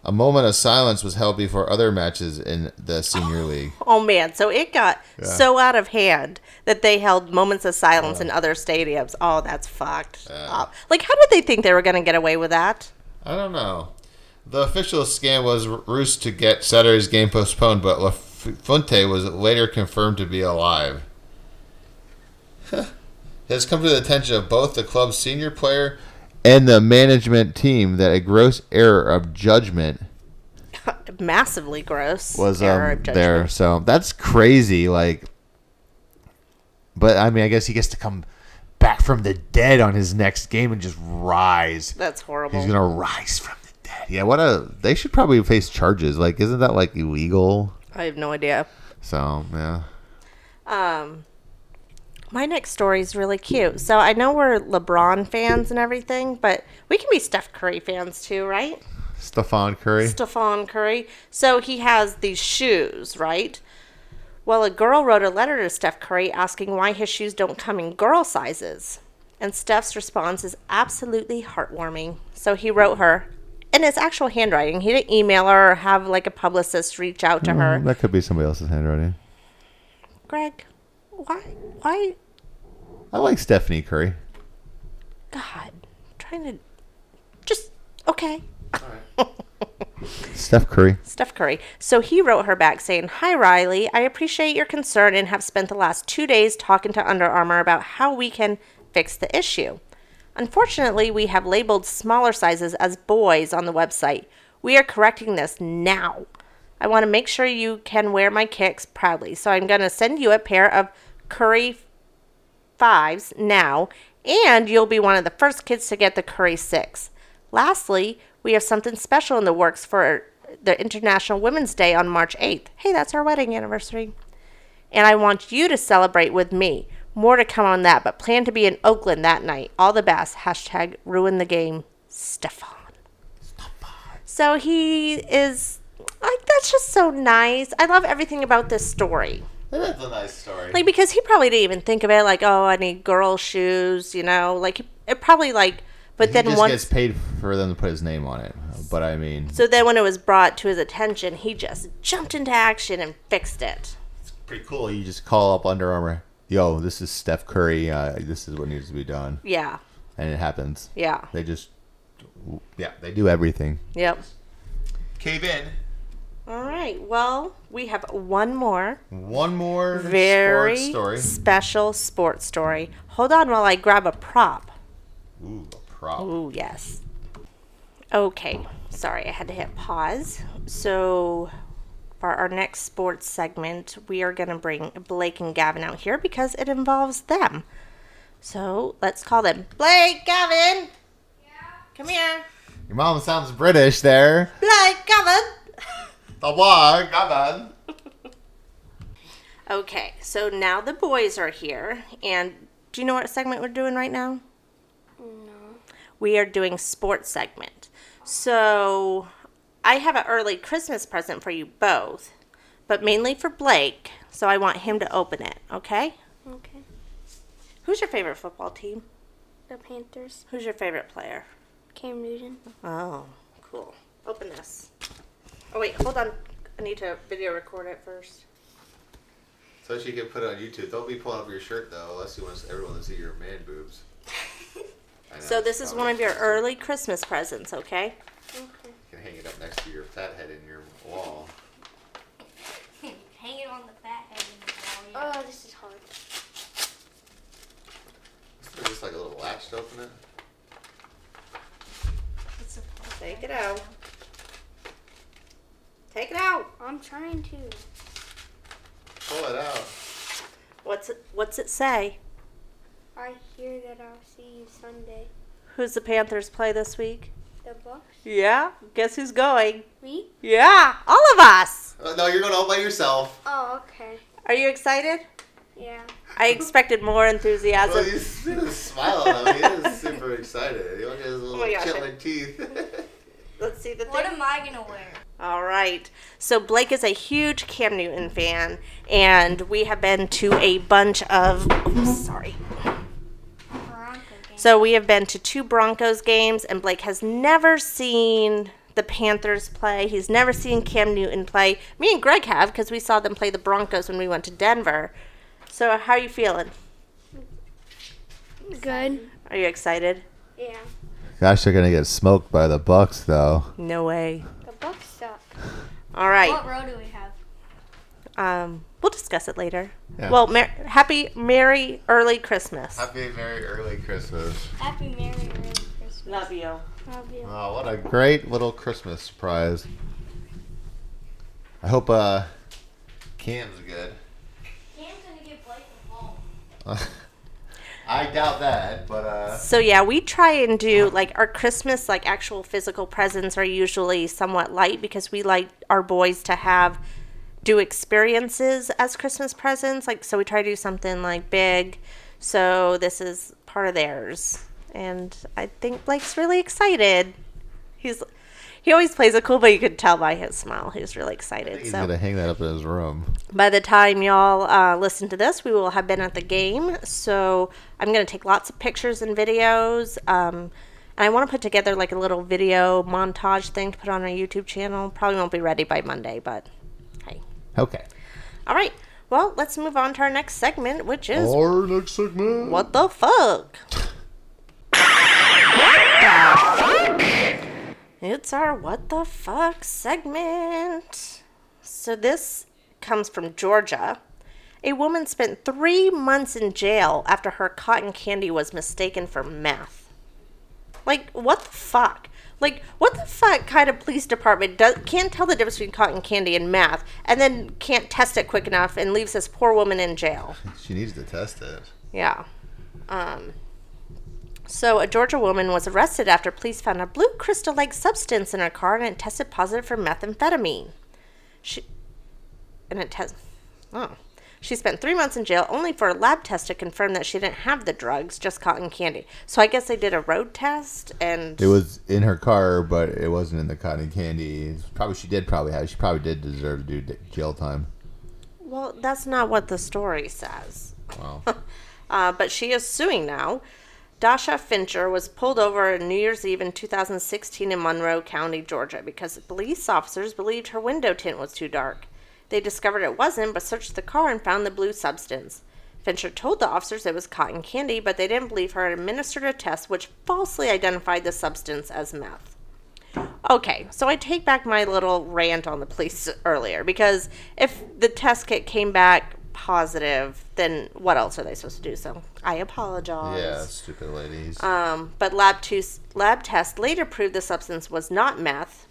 A moment of silence was held before other matches in the senior oh, league. Oh man, so it got Yeah. so out of hand that they held moments of silence in other stadiums. Oh, that's fucked up. Like, how did they think they were going to get away with that? I don't know. The official scam was ruse to get Saturday's game postponed, but La Fuente was later confirmed to be alive. it has come to the attention of both the club's senior player and the management team that a gross error of judgment Massively gross. was error um, of judgment. there. So that's crazy. Like, But I mean, I guess he gets to come back from the dead on his next game and just rise. That's horrible. He's gonna rise from the dead. Yeah, what a. They should probably face charges. Like, isn't that like illegal? I have no idea. So yeah. Um, my next story is really cute. So I know we're LeBron fans and everything, but we can be Steph Curry fans too, right? Stephon Curry. Stephon Curry. So he has these shoes, right? Well, a girl wrote a letter to Steph Curry asking why his shoes don't come in girl sizes. And Steph's response is absolutely heartwarming. So he wrote her in his actual handwriting. He didn't email her or have like a publicist reach out to her. Mm, that could be somebody else's handwriting. Greg, why why I like Stephanie Curry. God, trying to just okay. Steph Curry. Steph Curry. So he wrote her back saying, Hi, Riley. I appreciate your concern and have spent the last two days talking to Under Armour about how we can fix the issue. Unfortunately, we have labeled smaller sizes as boys on the website. We are correcting this now. I want to make sure you can wear my kicks proudly, so I'm going to send you a pair of Curry fives now, and you'll be one of the first kids to get the Curry six. Lastly, we have something special in the works for the International Women's Day on March 8th. Hey, that's our wedding anniversary. And I want you to celebrate with me. More to come on that, but plan to be in Oakland that night. All the best. Hashtag ruin the game. Stefan. So he is like that's just so nice. I love everything about this story. That's a nice story. Like because he probably didn't even think of it like, oh, I need girl shoes, you know. Like it probably like but he then just once gets paid for them to put his name on it. But I mean, so then when it was brought to his attention, he just jumped into action and fixed it. It's pretty cool. You just call up Under Armour. Yo, this is Steph Curry. Uh, this is what needs to be done. Yeah. And it happens. Yeah. They just, yeah, they do everything. Yep. Cave in. All right. Well, we have one more One more very sports story. special sports story. Hold on while I grab a prop. Ooh, a prop. Ooh, yes. Okay. Sorry, I had to hit pause. So, for our next sports segment, we are going to bring Blake and Gavin out here because it involves them. So, let's call them Blake, Gavin. Yeah. Come here. Your mom sounds British there. Blake, Gavin. The one, come on. Okay, so now the boys are here. And do you know what segment we're doing right now? No. we are doing sports segment. So I have an early Christmas present for you both, but mainly for Blake. So I want him to open it. Okay? Okay. Who's your favorite football team? The Panthers. Who's your favorite player? Cam Newton. Oh, cool. Open this. Oh wait, hold on. I need to video record it first. So she can put it on YouTube. Don't be pulling up your shirt though, unless you want everyone to see your man boobs. I know, So this it's is not one of your interesting. early Christmas presents, okay? Okay. You can hang it up next to your fat head in your wall. Hang it on the fat head in the wall. Oh, this is hard. Isn't there just like a little latch to open it? It's a Take it out. Take it out. I'm trying to. Pull it out. What's it what's it say? I hear that I'll see you Sunday. Who's the Panthers play this week? The Bucks. Yeah. Guess who's going? Me? Yeah, all of us. Uh, no, you're going all by yourself. Oh, okay. Are you excited? Yeah. I expected more enthusiasm. Well, you see the smile on him. He is super excited. He look at his little my gosh, teeth. Let's see the What thing. am I gonna wear? All right. So Blake is a huge Cam Newton fan, and we have been to a bunch of. oops, sorry. So we have been to two Broncos games, and Blake has never seen the Panthers play. He's never seen Cam Newton play. Me and Greg have because we saw them play the Broncos when we went to Denver. So how are you feeling? Good. Are you excited? Yeah. Gosh, they're gonna get smoked by the Bucks though. No way. The Bucks suck. All right. What row do we have? Um, we'll discuss it later. Yeah. Well, mer- happy, merry, early Christmas. Happy merry early Christmas. Happy Merry Early Christmas. Love you. Love you. Oh, what a great little Christmas surprise. I hope uh Cam's good. Cam's gonna get Blake a ball. I doubt that, but uh, So yeah, we try and do like our Christmas like actual physical presents are usually somewhat light because we like our boys to have do experiences as Christmas presents. Like so we try to do something like big. So this is part of theirs. And I think Blake's really excited. He's he always plays it cool, but you could tell by his smile he's really excited. he's so gonna hang that up in his room. by the time y'all uh, listen to this, we will have been at the game. So I'm going to take lots of pictures and videos. Um, and I want to put together like a little video montage thing to put on our YouTube channel. Probably won't be ready by Monday, but hey. Okay. All right. Well, let's move on to our next segment, which is Our next segment. What the fuck? It's our What the Fuck segment. So this comes from Georgia. A woman spent three months in jail after her cotton candy was mistaken for meth. Like, what the fuck? Like, what the fuck kind of police department does, can't tell the difference between cotton candy and meth and then can't test it quick enough and leaves this poor woman in jail? She needs to test it. Yeah. Um, so, a Georgia woman was arrested after police found a blue crystal like substance in her car and it tested positive for methamphetamine. She. And it test. Oh. She spent three months in jail only for a lab test to confirm that she didn't have the drugs, just cotton candy. So, I guess they did a road test and. It was in her car, but it wasn't in the cotton candy. Probably she did probably have. She probably did deserve to do d- jail time. Well, that's not what the story says. Wow. uh, but she is suing now. Dasha Fincher was pulled over on New Year's Eve in 2016 in Monroe County, Georgia, because police officers believed her window tint was too dark. They discovered it wasn't, but searched the car and found the blue substance. Fincher told the officers it was cotton candy, but they didn't believe her and administered a test which falsely identified the substance as meth. Okay, so I take back my little rant on the police earlier because if the test kit came back positive, then what else are they supposed to do? So I apologize. yeah, stupid ladies. Um, but lab two lab test later proved the substance was not meth.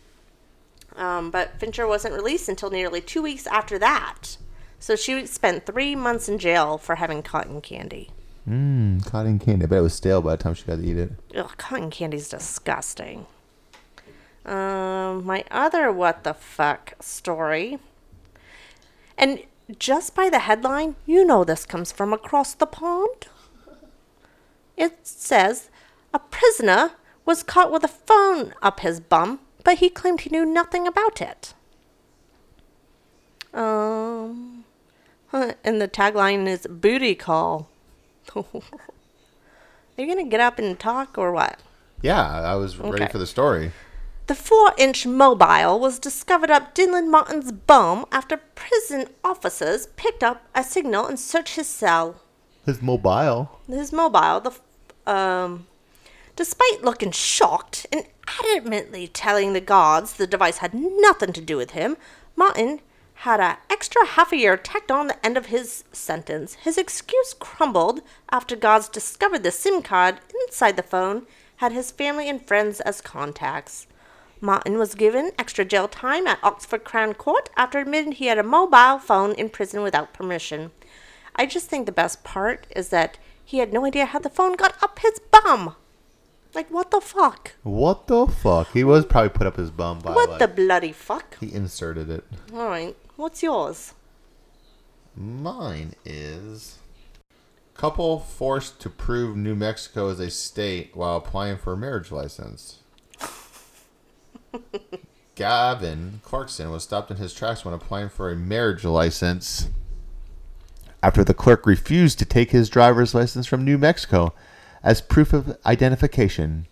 Um, but Fincher wasn't released until nearly two weeks after that. So she spent three months in jail for having cotton candy. Mmm, cotton candy. I bet it was stale by the time she got to eat it. Ugh, cotton candy's disgusting. Um, my other what the fuck story. And just by the headline, you know this comes from across the pond. It says a prisoner was caught with a phone up his bum, but he claimed he knew nothing about it. Um, and the tagline is booty call. Are you gonna get up and talk or what? Yeah, I was ready Okay. for the story. The four inch mobile was discovered up Dylan Martin's bum after prison officers picked up a signal and searched his cell. His mobile. His mobile, the f- um, despite looking shocked and adamantly telling the guards the device had nothing to do with him, Martin had an extra half a year tacked on the end of his sentence. His excuse crumbled after guards discovered the SIM card inside the phone had his family and friends as contacts. Martin was given extra jail time at Oxford Crown Court after admitting he had a mobile phone in prison without permission. I just think the best part is that he had no idea how the phone got up his bum. Like, what the fuck? What the fuck? He was probably put up his bum by What like, the bloody fuck? he inserted it. Alright, what's yours? Mine is couple forced to prove New Mexico is a state while applying for a marriage license. Gavin Clarkson was stopped in his tracks when applying for a marriage license after the clerk refused to take his driver's license from New Mexico as proof of identification.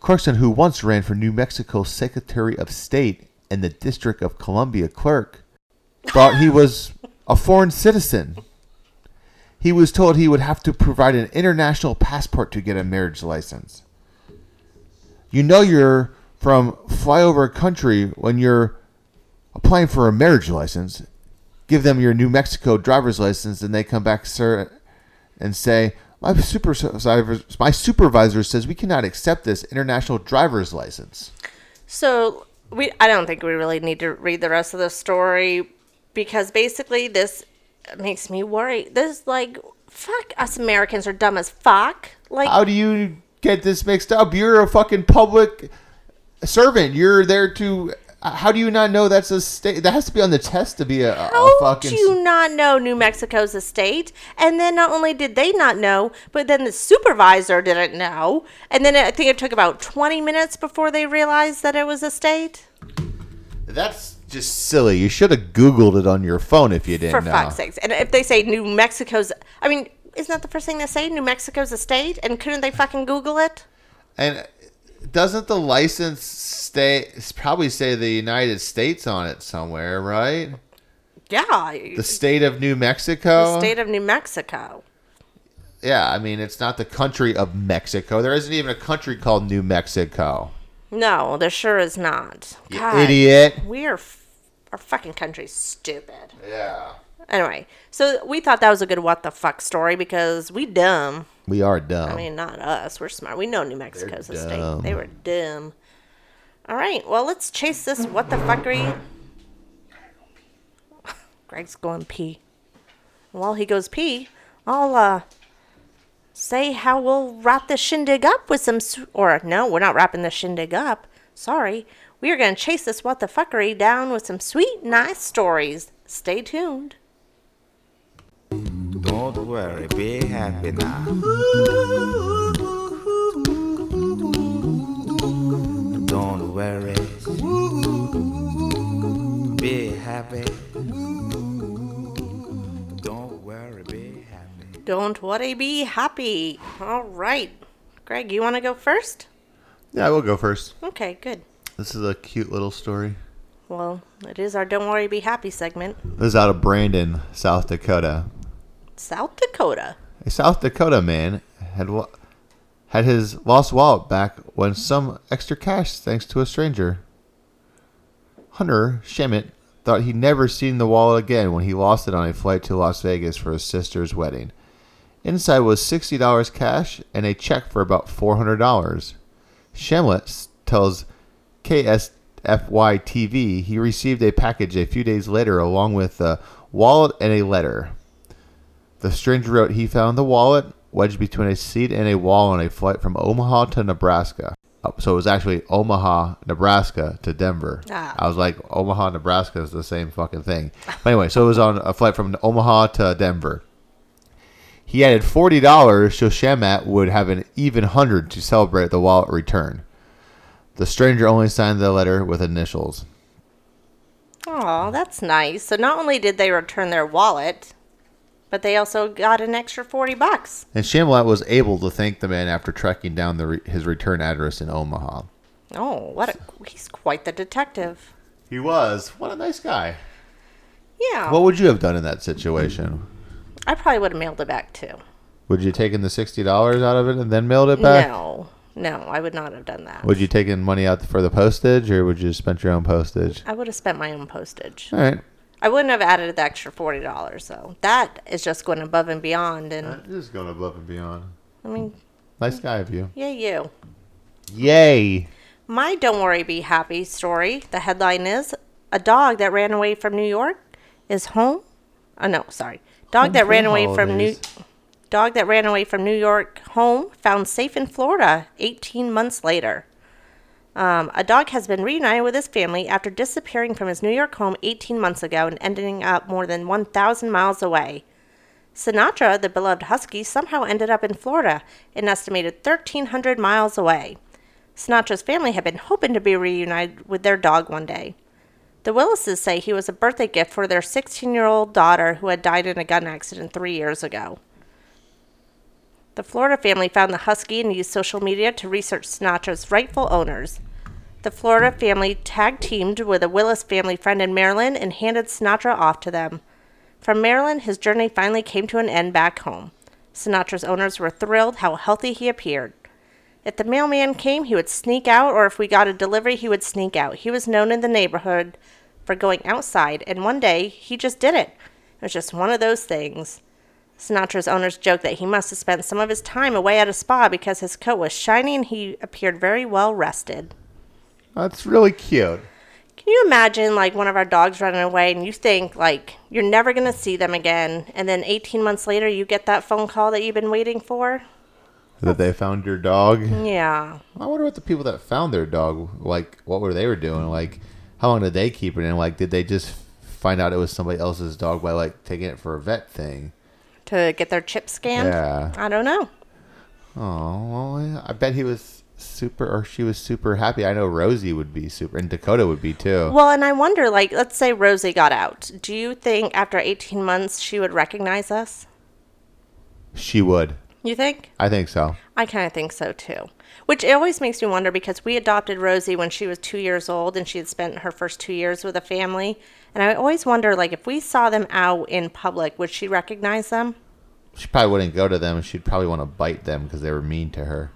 Clarkson, who once ran for New Mexico Secretary of State and the District of Columbia clerk, thought he was a foreign citizen. He was told he would have to provide an international passport to get a marriage license. You know you're from flyover country when you're applying for a marriage license. Give them your New Mexico driver's license, and they come back, sir, and say, "My supervisor, my supervisor says we cannot accept this international driver's license." So we I don't think we really need to read the rest of the story because basically this makes me worry. This like fuck us Americans are dumb as fuck. Like How do you get this mixed up? You're a fucking public servant. You're there to. Uh, how do you not know that's a state? That has to be on the test to be a, a How fucking. do you not know New Mexico's a state? And then not only did they not know, but then the supervisor didn't know. And then I think it took about 20 minutes before they realized that it was a state. That's just silly. You should have Googled it on your phone if you didn't For know. fuck's sakes. And if they say New Mexico's, I mean, isn't that the first thing they say? New Mexico's a state? And couldn't they fucking Google it? And doesn't the license stay probably say the United States on it somewhere, right? Yeah. The state of New Mexico. The state of New Mexico. yeah, I mean it's not the country of Mexico. There isn't even a country called New Mexico. No, there sure is not. You idiot. We are, f- our fucking country's stupid. Yeah. Anyway, so we thought that was a good what the fuck story because we dumb. We are dumb. I mean, not us. We're smart. We know New Mexico's a state. They were dumb. All right. Well, let's chase this what the fuckery. Greg's going pee. While he goes pee, I'll uh say how we'll wrap this shindig up with some. Or no, we're not wrapping the shindig up. Sorry. We are going to chase this what the fuckery down with some sweet, nice stories. Stay tuned. Don't worry, be happy now. Don't worry. Be happy. Don't worry, be happy. Don't worry, be happy. All right. Greg, you want to go first? Yeah, I will go first. Okay, good. This is a cute little story. Well, it is our Don't Worry, Be Happy segment. This is out of Brandon, South Dakota. South Dakota. A South Dakota man had had his lost wallet back when some extra cash thanks to a stranger. Hunter Shemet thought he'd never seen the wallet again when he lost it on a flight to Las Vegas for his sister's wedding. Inside was $60 cash and a check for about $400. Shemlet tells KSFY TV he received a package a few days later along with a wallet and a letter. The stranger wrote he found the wallet wedged between a seat and a wall on a flight from Omaha to Nebraska. Oh, So it was actually Omaha, Nebraska to Denver. Ah. I was like, Omaha, Nebraska is the same fucking thing. But anyway, so it was on a flight from Omaha to Denver. He added forty dollars so Shamat would have an even hundred to celebrate the wallet return. The stranger only signed the letter with initials. Oh, that's nice. So not only did they return their wallet, but they also got an extra 40 bucks. And Shamlat was able to thank the man after tracking down the re- his return address in Omaha. Oh, what a, he's quite the detective. He was. What a nice guy. Yeah. What would you have done in that situation? I probably would have mailed it back too. Would you have taken the sixty dollars out of it and then mailed it back? No. No, I would not have done that. Would you taken money out for the postage, or would you have spent your own postage? I would have spent my own postage. All right. I wouldn't have added the extra forty dollars though. That is just going above and beyond. And Just going above and beyond. I mean, Nice guy of you. yeah, you. Yay! My Don't Worry Be Happy story, the headline is A dog that ran away from New York is home. Oh no, sorry. Dog Home that ran away from New. Dog that ran away from New York home found safe in Florida 18 months later. Um, a dog has been reunited with his family after disappearing from his New York home 18 months ago and ending up more than 1,000 miles away. Sinatra, the beloved husky, somehow ended up in Florida, an estimated 1,300 miles away. Sinatra's family had been hoping to be reunited with their dog one day. The Willises say he was a birthday gift for their 16 year old daughter who had died in a gun accident three years ago. The Florida family found the husky and used social media to research Sinatra's rightful owners. The Florida family tag teamed with a Willis family friend in Maryland and handed Sinatra off to them. From Maryland, his journey finally came to an end back home. Sinatra's owners were thrilled how healthy he appeared. If the mailman came, he would sneak out, or if we got a delivery, he would sneak out. He was known in the neighborhood for going outside, and one day he just did it. It was just one of those things. Sinatra's owners joked that he must have spent some of his time away at a spa because his coat was shiny and he appeared very well rested. That's really cute. Can you imagine like one of our dogs running away and you think like you're never going to see them again and then 18 months later you get that phone call that you've been waiting for? That they found your dog. Yeah. I wonder what the people that found their dog like. What were they were doing? Like, how long did they keep it? And like, did they just find out it was somebody else's dog by like taking it for a vet thing? To get their chip scanned? Yeah. I don't know. Oh, well, I bet he was super, or she was super happy. I know Rosie would be super, and Dakota would be too. Well, and I wonder like let's say Rosie got out. Do you think after 18 months she would recognize us? She would. You think? I think so. I kind of think so too. Which it always makes me wonder because we adopted Rosie when she was two years old and she had spent her first two years with a family. And I always wonder, like, if we saw them out in public, would she recognize them? She probably wouldn't go to them. She'd probably want to bite them because they were mean to her.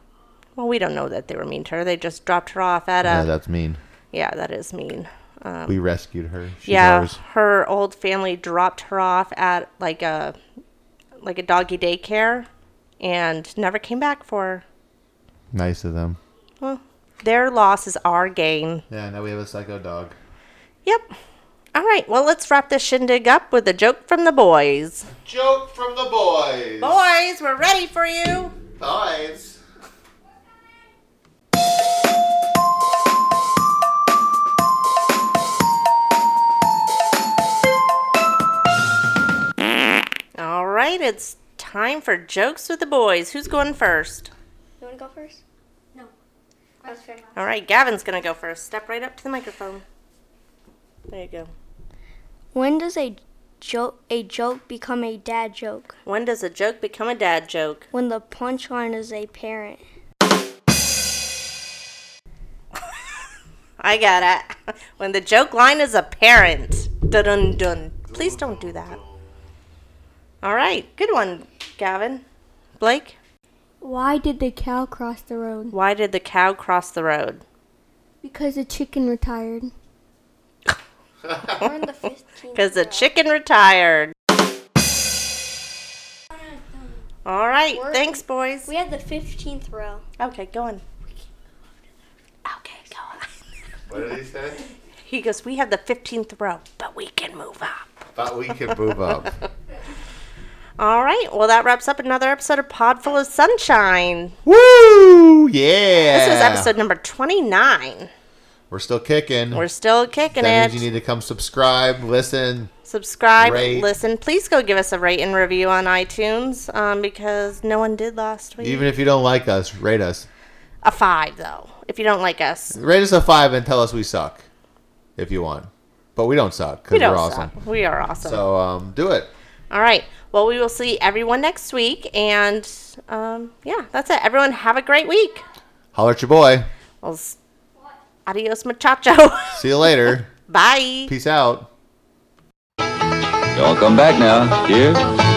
Well, we don't know that they were mean to her. They just dropped her off at a. Yeah, that's mean. Yeah, that is mean. Um, we rescued her. She's yeah, ours. her old family dropped her off at like a like a doggy daycare, and never came back for her. Nice of them. Well, their loss is our gain. Yeah, now we have a psycho dog. Yep. All right. Well, let's wrap this shindig up with a joke from the boys. Joke from the boys. Boys, we're ready for you. Boys. All right, it's time for jokes with the boys. Who's going first? You want to go first? No. That's fair. All right, Gavin's going to go first. Step right up to the microphone. There you go. When does a joke a joke become a dad joke? When does a joke become a dad joke? When the punchline is a parent. I got it. When the joke line is apparent. Dun dun dun. Please don't do that. All right, good one, Gavin. Blake, Why did the cow cross the road? why did the cow cross the road? Because the chicken retired. We're the 15th. Because the chicken retired. All right, We're- thanks, boys. We had the 15th row. Okay, go on. Okay, go on. What did he say? He goes, We have the 15th row, but we can move up. Thought we could move up. All right, well, that wraps up another episode of Pod Full of Sunshine. Woo! Yeah. This was episode number 29. We're still kicking. We're still kicking that it. means you need to come subscribe, listen. Subscribe, Rate. listen. Please go give us a rate and review on iTunes um, because no one did last week. Even if you don't like us, rate us. a five, though, if you don't like us. Rate us a five and tell us we suck, if you want. But we don't suck We because we're don't awesome. suck. We are awesome. So um, do it. All right. Well, we will see everyone next week. And um, yeah, that's it. Everyone have a great week. Holler at your boy. Well, s- adios, muchacho. See you later. Bye. Peace out. Y'all come back now. Cheers.